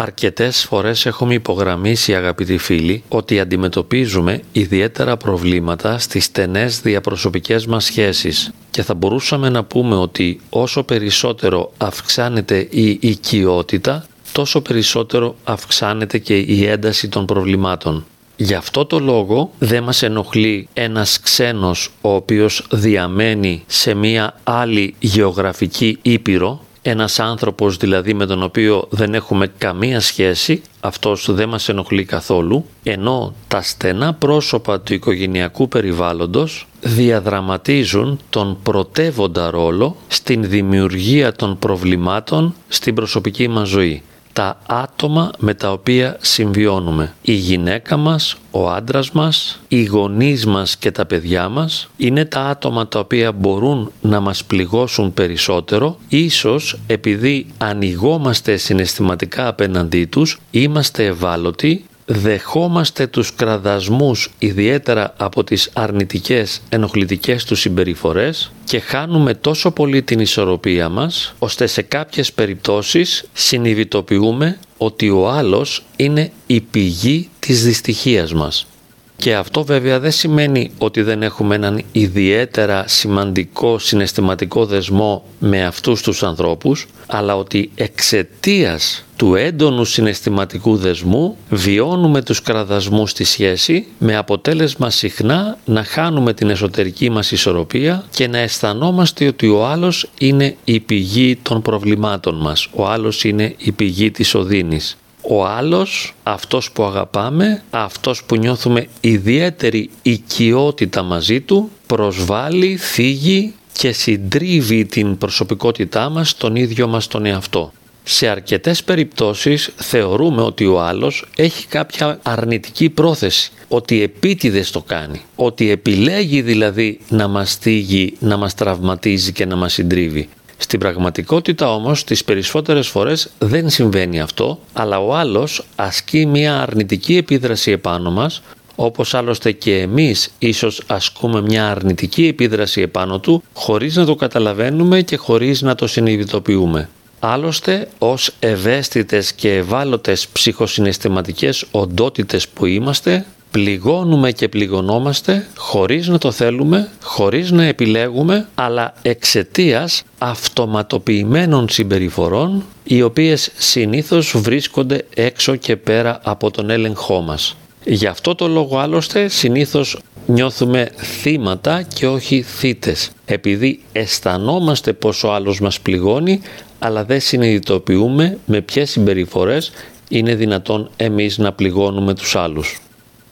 Αρκετές φορές έχουμε υπογραμμίσει αγαπητοί φίλοι ότι αντιμετωπίζουμε ιδιαίτερα προβλήματα στις στενές διαπροσωπικές μας σχέσεις και θα μπορούσαμε να πούμε ότι όσο περισσότερο αυξάνεται η οικειότητα τόσο περισσότερο αυξάνεται και η ένταση των προβλημάτων. Γι' αυτό το λόγο δεν μας ενοχλεί ένας ξένος ο οποίος διαμένει σε μία άλλη γεωγραφική ήπειρο ένας άνθρωπος δηλαδή με τον οποίο δεν έχουμε καμία σχέση, αυτός δεν μας ενοχλεί καθόλου, ενώ τα στενά πρόσωπα του οικογενειακού περιβάλλοντος διαδραματίζουν τον πρωτεύοντα ρόλο στην δημιουργία των προβλημάτων στην προσωπική μας ζωή τα άτομα με τα οποία συμβιώνουμε. Η γυναίκα μας, ο άντρας μας, οι γονείς μας και τα παιδιά μας είναι τα άτομα τα οποία μπορούν να μας πληγώσουν περισσότερο ίσως επειδή ανοιγόμαστε συναισθηματικά απέναντί τους, είμαστε ευάλωτοι δεχόμαστε τους κραδασμούς ιδιαίτερα από τις αρνητικές ενοχλητικές τους συμπεριφορές και χάνουμε τόσο πολύ την ισορροπία μας ώστε σε κάποιες περιπτώσεις συνειδητοποιούμε ότι ο άλλος είναι η πηγή της δυστυχίας μας. Και αυτό βέβαια δεν σημαίνει ότι δεν έχουμε έναν ιδιαίτερα σημαντικό συναισθηματικό δεσμό με αυτούς τους ανθρώπους, αλλά ότι εξαιτίας του έντονου συναισθηματικού δεσμού βιώνουμε τους κραδασμούς στη σχέση με αποτέλεσμα συχνά να χάνουμε την εσωτερική μας ισορροπία και να αισθανόμαστε ότι ο άλλος είναι η πηγή των προβλημάτων μας, ο άλλος είναι η πηγή της οδύνης ο άλλος, αυτός που αγαπάμε, αυτός που νιώθουμε ιδιαίτερη οικειότητα μαζί του, προσβάλλει, θίγει και συντρίβει την προσωπικότητά μας τον ίδιο μας τον εαυτό. Σε αρκετές περιπτώσεις θεωρούμε ότι ο άλλος έχει κάποια αρνητική πρόθεση, ότι επίτηδες το κάνει, ότι επιλέγει δηλαδή να μας θίγει, να μας τραυματίζει και να μας συντρίβει. Στην πραγματικότητα όμως τις περισσότερες φορές δεν συμβαίνει αυτό, αλλά ο άλλος ασκεί μια αρνητική επίδραση επάνω μας, όπως άλλωστε και εμείς ίσως ασκούμε μια αρνητική επίδραση επάνω του, χωρίς να το καταλαβαίνουμε και χωρίς να το συνειδητοποιούμε. Άλλωστε, ως ευαίσθητες και ευάλωτες ψυχοσυναισθηματικές οντότητες που είμαστε, πληγώνουμε και πληγωνόμαστε χωρίς να το θέλουμε, χωρίς να επιλέγουμε, αλλά εξαιτίας αυτοματοποιημένων συμπεριφορών οι οποίες συνήθως βρίσκονται έξω και πέρα από τον έλεγχό μας. Γι' αυτό το λόγο άλλωστε συνήθως νιώθουμε θύματα και όχι θύτες, επειδή αισθανόμαστε πως ο άλλος μας πληγώνει, αλλά δεν συνειδητοποιούμε με ποιες συμπεριφορές είναι δυνατόν εμείς να πληγώνουμε τους άλλους.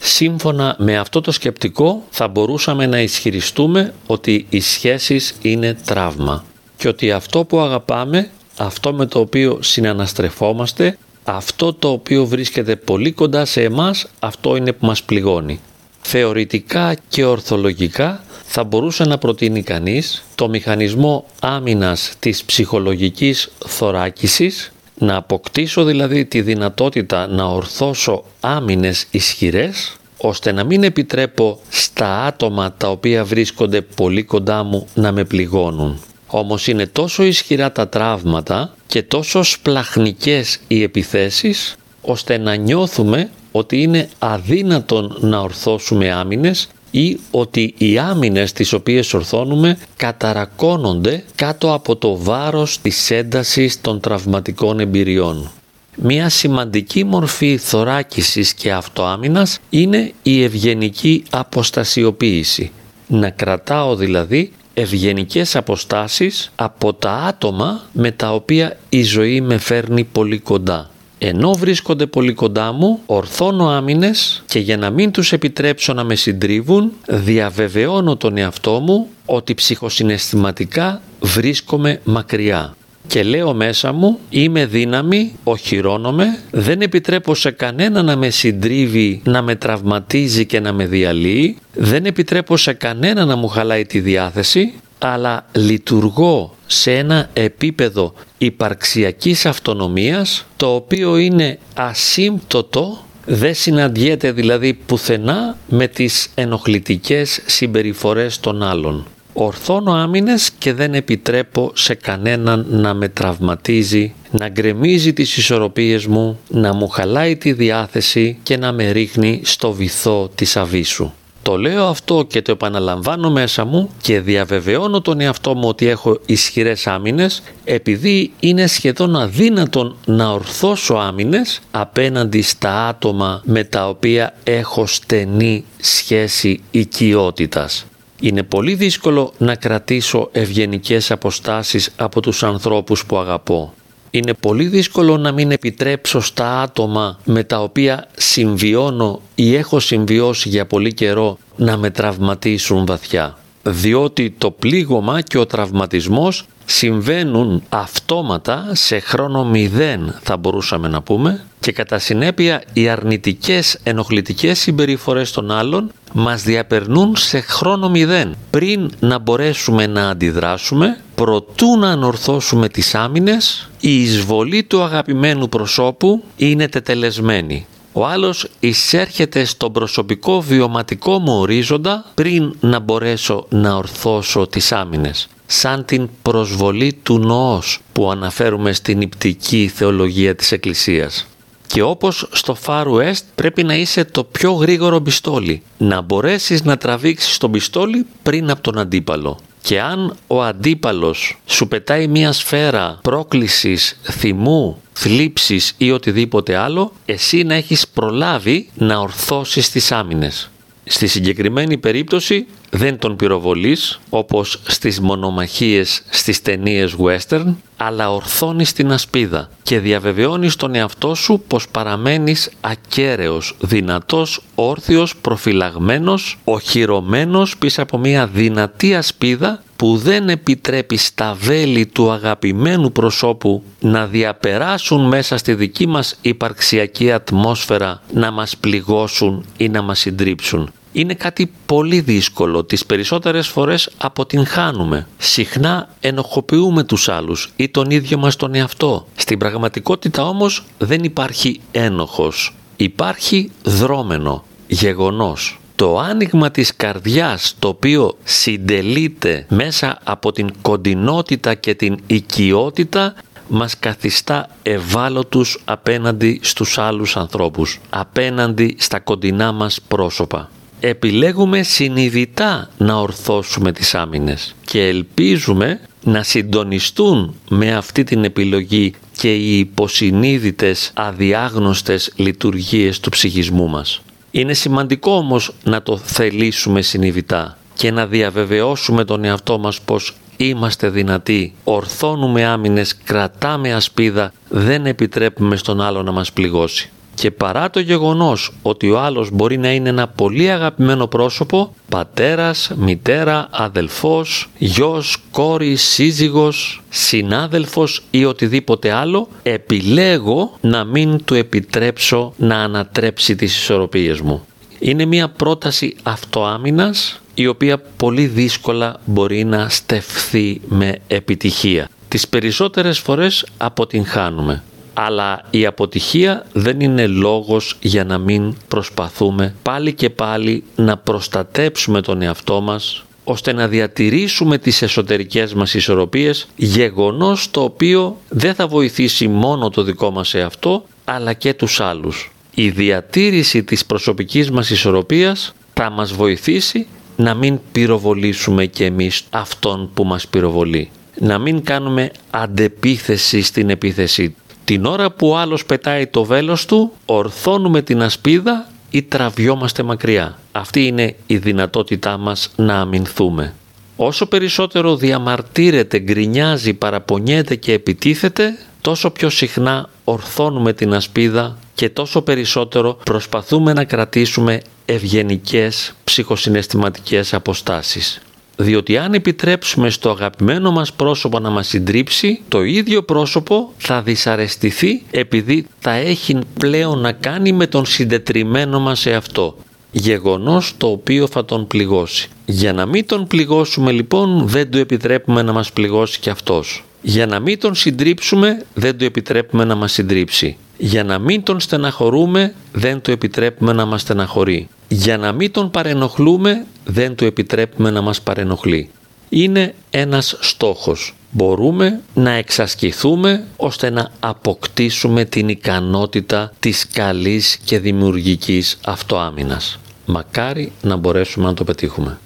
Σύμφωνα με αυτό το σκεπτικό θα μπορούσαμε να ισχυριστούμε ότι οι σχέσεις είναι τραύμα και ότι αυτό που αγαπάμε, αυτό με το οποίο συναναστρεφόμαστε, αυτό το οποίο βρίσκεται πολύ κοντά σε εμάς, αυτό είναι που μας πληγώνει. Θεωρητικά και ορθολογικά θα μπορούσε να προτείνει κανείς το μηχανισμό άμυνας της ψυχολογικής θωράκισης να αποκτήσω δηλαδή τη δυνατότητα να ορθώσω άμυνες ισχυρές ώστε να μην επιτρέπω στα άτομα τα οποία βρίσκονται πολύ κοντά μου να με πληγώνουν. Όμως είναι τόσο ισχυρά τα τραύματα και τόσο σπλαχνικές οι επιθέσεις ώστε να νιώθουμε ότι είναι αδύνατον να ορθώσουμε άμυνες ή ότι οι άμυνες τις οποίες ορθώνουμε καταρακώνονται κάτω από το βάρος της έντασης των τραυματικών εμπειριών. Μία σημαντική μορφή θωράκισης και αυτοάμυνας είναι η ευγενική αποστασιοποίηση. Να κρατάω δηλαδή ευγενικές αποστάσεις από τα άτομα με τα οποία η ζωή με φέρνει πολύ κοντά. Ενώ βρίσκονται πολύ κοντά μου, ορθώνω άμυνες και για να μην τους επιτρέψω να με συντρίβουν, διαβεβαιώνω τον εαυτό μου ότι ψυχοσυναισθηματικά βρίσκομαι μακριά. Και λέω μέσα μου, είμαι δύναμη, οχυρώνομαι, δεν επιτρέπω σε κανένα να με συντρίβει, να με τραυματίζει και να με διαλύει, δεν επιτρέπω σε κανένα να μου χαλάει τη διάθεση, αλλά λειτουργώ σε ένα επίπεδο υπαρξιακής αυτονομίας το οποίο είναι ασύμπτωτο δεν συναντιέται δηλαδή πουθενά με τις ενοχλητικές συμπεριφορές των άλλων. Ορθώνω άμυνες και δεν επιτρέπω σε κανέναν να με τραυματίζει, να γκρεμίζει τις ισορροπίες μου, να μου χαλάει τη διάθεση και να με ρίχνει στο βυθό της αβίσου. Το λέω αυτό και το επαναλαμβάνω μέσα μου και διαβεβαιώνω τον εαυτό μου ότι έχω ισχυρές άμυνες επειδή είναι σχεδόν αδύνατον να ορθώσω άμυνες απέναντι στα άτομα με τα οποία έχω στενή σχέση οικειότητας. Είναι πολύ δύσκολο να κρατήσω ευγενικές αποστάσεις από τους ανθρώπους που αγαπώ. Είναι πολύ δύσκολο να μην επιτρέψω στα άτομα με τα οποία συμβιώνω ή έχω συμβιώσει για πολύ καιρό να με τραυματίσουν βαθιά. Διότι το πλήγωμα και ο τραυματισμός συμβαίνουν αυτόματα σε χρόνο μηδέν θα μπορούσαμε να πούμε και κατά συνέπεια οι αρνητικές ενοχλητικές συμπεριφορές των άλλων μας διαπερνούν σε χρόνο μηδέν. Πριν να μπορέσουμε να αντιδράσουμε προτού να ανορθώσουμε τις άμυνες η εισβολή του αγαπημένου προσώπου είναι τετελεσμένη. Ο άλλος εισέρχεται στον προσωπικό βιωματικό μου ορίζοντα πριν να μπορέσω να ορθώσω τις άμυνες σαν την προσβολή του νοός που αναφέρουμε στην υπτική θεολογία της Εκκλησίας. Και όπως στο Far West πρέπει να είσαι το πιο γρήγορο πιστόλι, να μπορέσεις να τραβήξεις τον πιστόλι πριν από τον αντίπαλο. Και αν ο αντίπαλος σου πετάει μία σφαίρα πρόκλησης, θυμού, θλίψης ή οτιδήποτε άλλο, εσύ να έχεις προλάβει να ορθώσεις τις άμυνες. Στη συγκεκριμένη περίπτωση δεν τον πυροβολείς όπως στις μονομαχίες στις ταινίες western αλλά ορθώνεις την ασπίδα και διαβεβαιώνεις τον εαυτό σου πως παραμένεις ακέραιος, δυνατός, όρθιος, προφυλαγμένος, οχυρωμένος πίσω από μια δυνατή ασπίδα που δεν επιτρέπει στα βέλη του αγαπημένου προσώπου να διαπεράσουν μέσα στη δική μας υπαρξιακή ατμόσφαιρα να μας πληγώσουν ή να μας συντρίψουν είναι κάτι πολύ δύσκολο. Τις περισσότερες φορές αποτυγχάνουμε. Συχνά ενοχοποιούμε τους άλλους ή τον ίδιο μας τον εαυτό. Στην πραγματικότητα όμως δεν υπάρχει ένοχος. Υπάρχει δρόμενο, γεγονός. Το άνοιγμα της καρδιάς το οποίο συντελείται μέσα από την κοντινότητα και την οικειότητα μας καθιστά ευάλωτους απέναντι στους άλλους ανθρώπους, απέναντι στα κοντινά μας πρόσωπα επιλέγουμε συνειδητά να ορθώσουμε τις άμυνες και ελπίζουμε να συντονιστούν με αυτή την επιλογή και οι υποσυνείδητες αδιάγνωστες λειτουργίες του ψυχισμού μας. Είναι σημαντικό όμως να το θελήσουμε συνειδητά και να διαβεβαιώσουμε τον εαυτό μας πως είμαστε δυνατοί, ορθώνουμε άμυνες, κρατάμε ασπίδα, δεν επιτρέπουμε στον άλλο να μας πληγώσει και παρά το γεγονός ότι ο άλλος μπορεί να είναι ένα πολύ αγαπημένο πρόσωπο, πατέρας, μητέρα, αδελφός, γιος, κόρη, σύζυγος, συνάδελφος ή οτιδήποτε άλλο, επιλέγω να μην του επιτρέψω να ανατρέψει τις ισορροπίες μου. Είναι μια πρόταση αυτοάμυνας η οποία πολύ δύσκολα μπορεί να στεφθεί με επιτυχία. Τις περισσότερες φορές αποτυγχάνουμε αλλά η αποτυχία δεν είναι λόγος για να μην προσπαθούμε πάλι και πάλι να προστατέψουμε τον εαυτό μας ώστε να διατηρήσουμε τις εσωτερικές μας ισορροπίες, γεγονός το οποίο δεν θα βοηθήσει μόνο το δικό μας εαυτό, αλλά και τους άλλους. Η διατήρηση της προσωπικής μας ισορροπίας θα μας βοηθήσει να μην πυροβολήσουμε και εμείς αυτόν που μας πυροβολεί. Να μην κάνουμε αντεπίθεση στην επίθεσή την ώρα που ο άλλος πετάει το βέλος του, ορθώνουμε την ασπίδα ή τραβιόμαστε μακριά. Αυτή είναι η δυνατότητά μας να αμυνθούμε. Όσο περισσότερο διαμαρτύρεται, γκρινιάζει, παραπονιέται και επιτίθεται, τόσο πιο συχνά ορθώνουμε την ασπίδα και τόσο περισσότερο προσπαθούμε να κρατήσουμε ευγενικές ψυχοσυναισθηματικές αποστάσεις διότι αν επιτρέψουμε στο αγαπημένο μας πρόσωπο να μας συντρίψει, το ίδιο πρόσωπο θα δυσαρεστηθεί επειδή θα έχει πλέον να κάνει με τον συντετριμένο μας εαυτό. Γεγονός το οποίο θα τον πληγώσει. Για να μην τον πληγώσουμε λοιπόν δεν του επιτρέπουμε να μας πληγώσει και αυτός. Για να μην τον συντρίψουμε δεν του επιτρέπουμε να μας συντρίψει. Για να μην τον στεναχωρούμε δεν του επιτρέπουμε να μας στεναχωρεί. Για να μην τον παρενοχλούμε δεν του επιτρέπουμε να μας παρενοχλεί. είναι ένας στόχος. Μπορούμε να εξασκηθούμε ώστε να αποκτήσουμε την ικανότητα της καλής και δημιουργικής αυτοάμυνας. Μακάρι να μπορέσουμε να το πετύχουμε.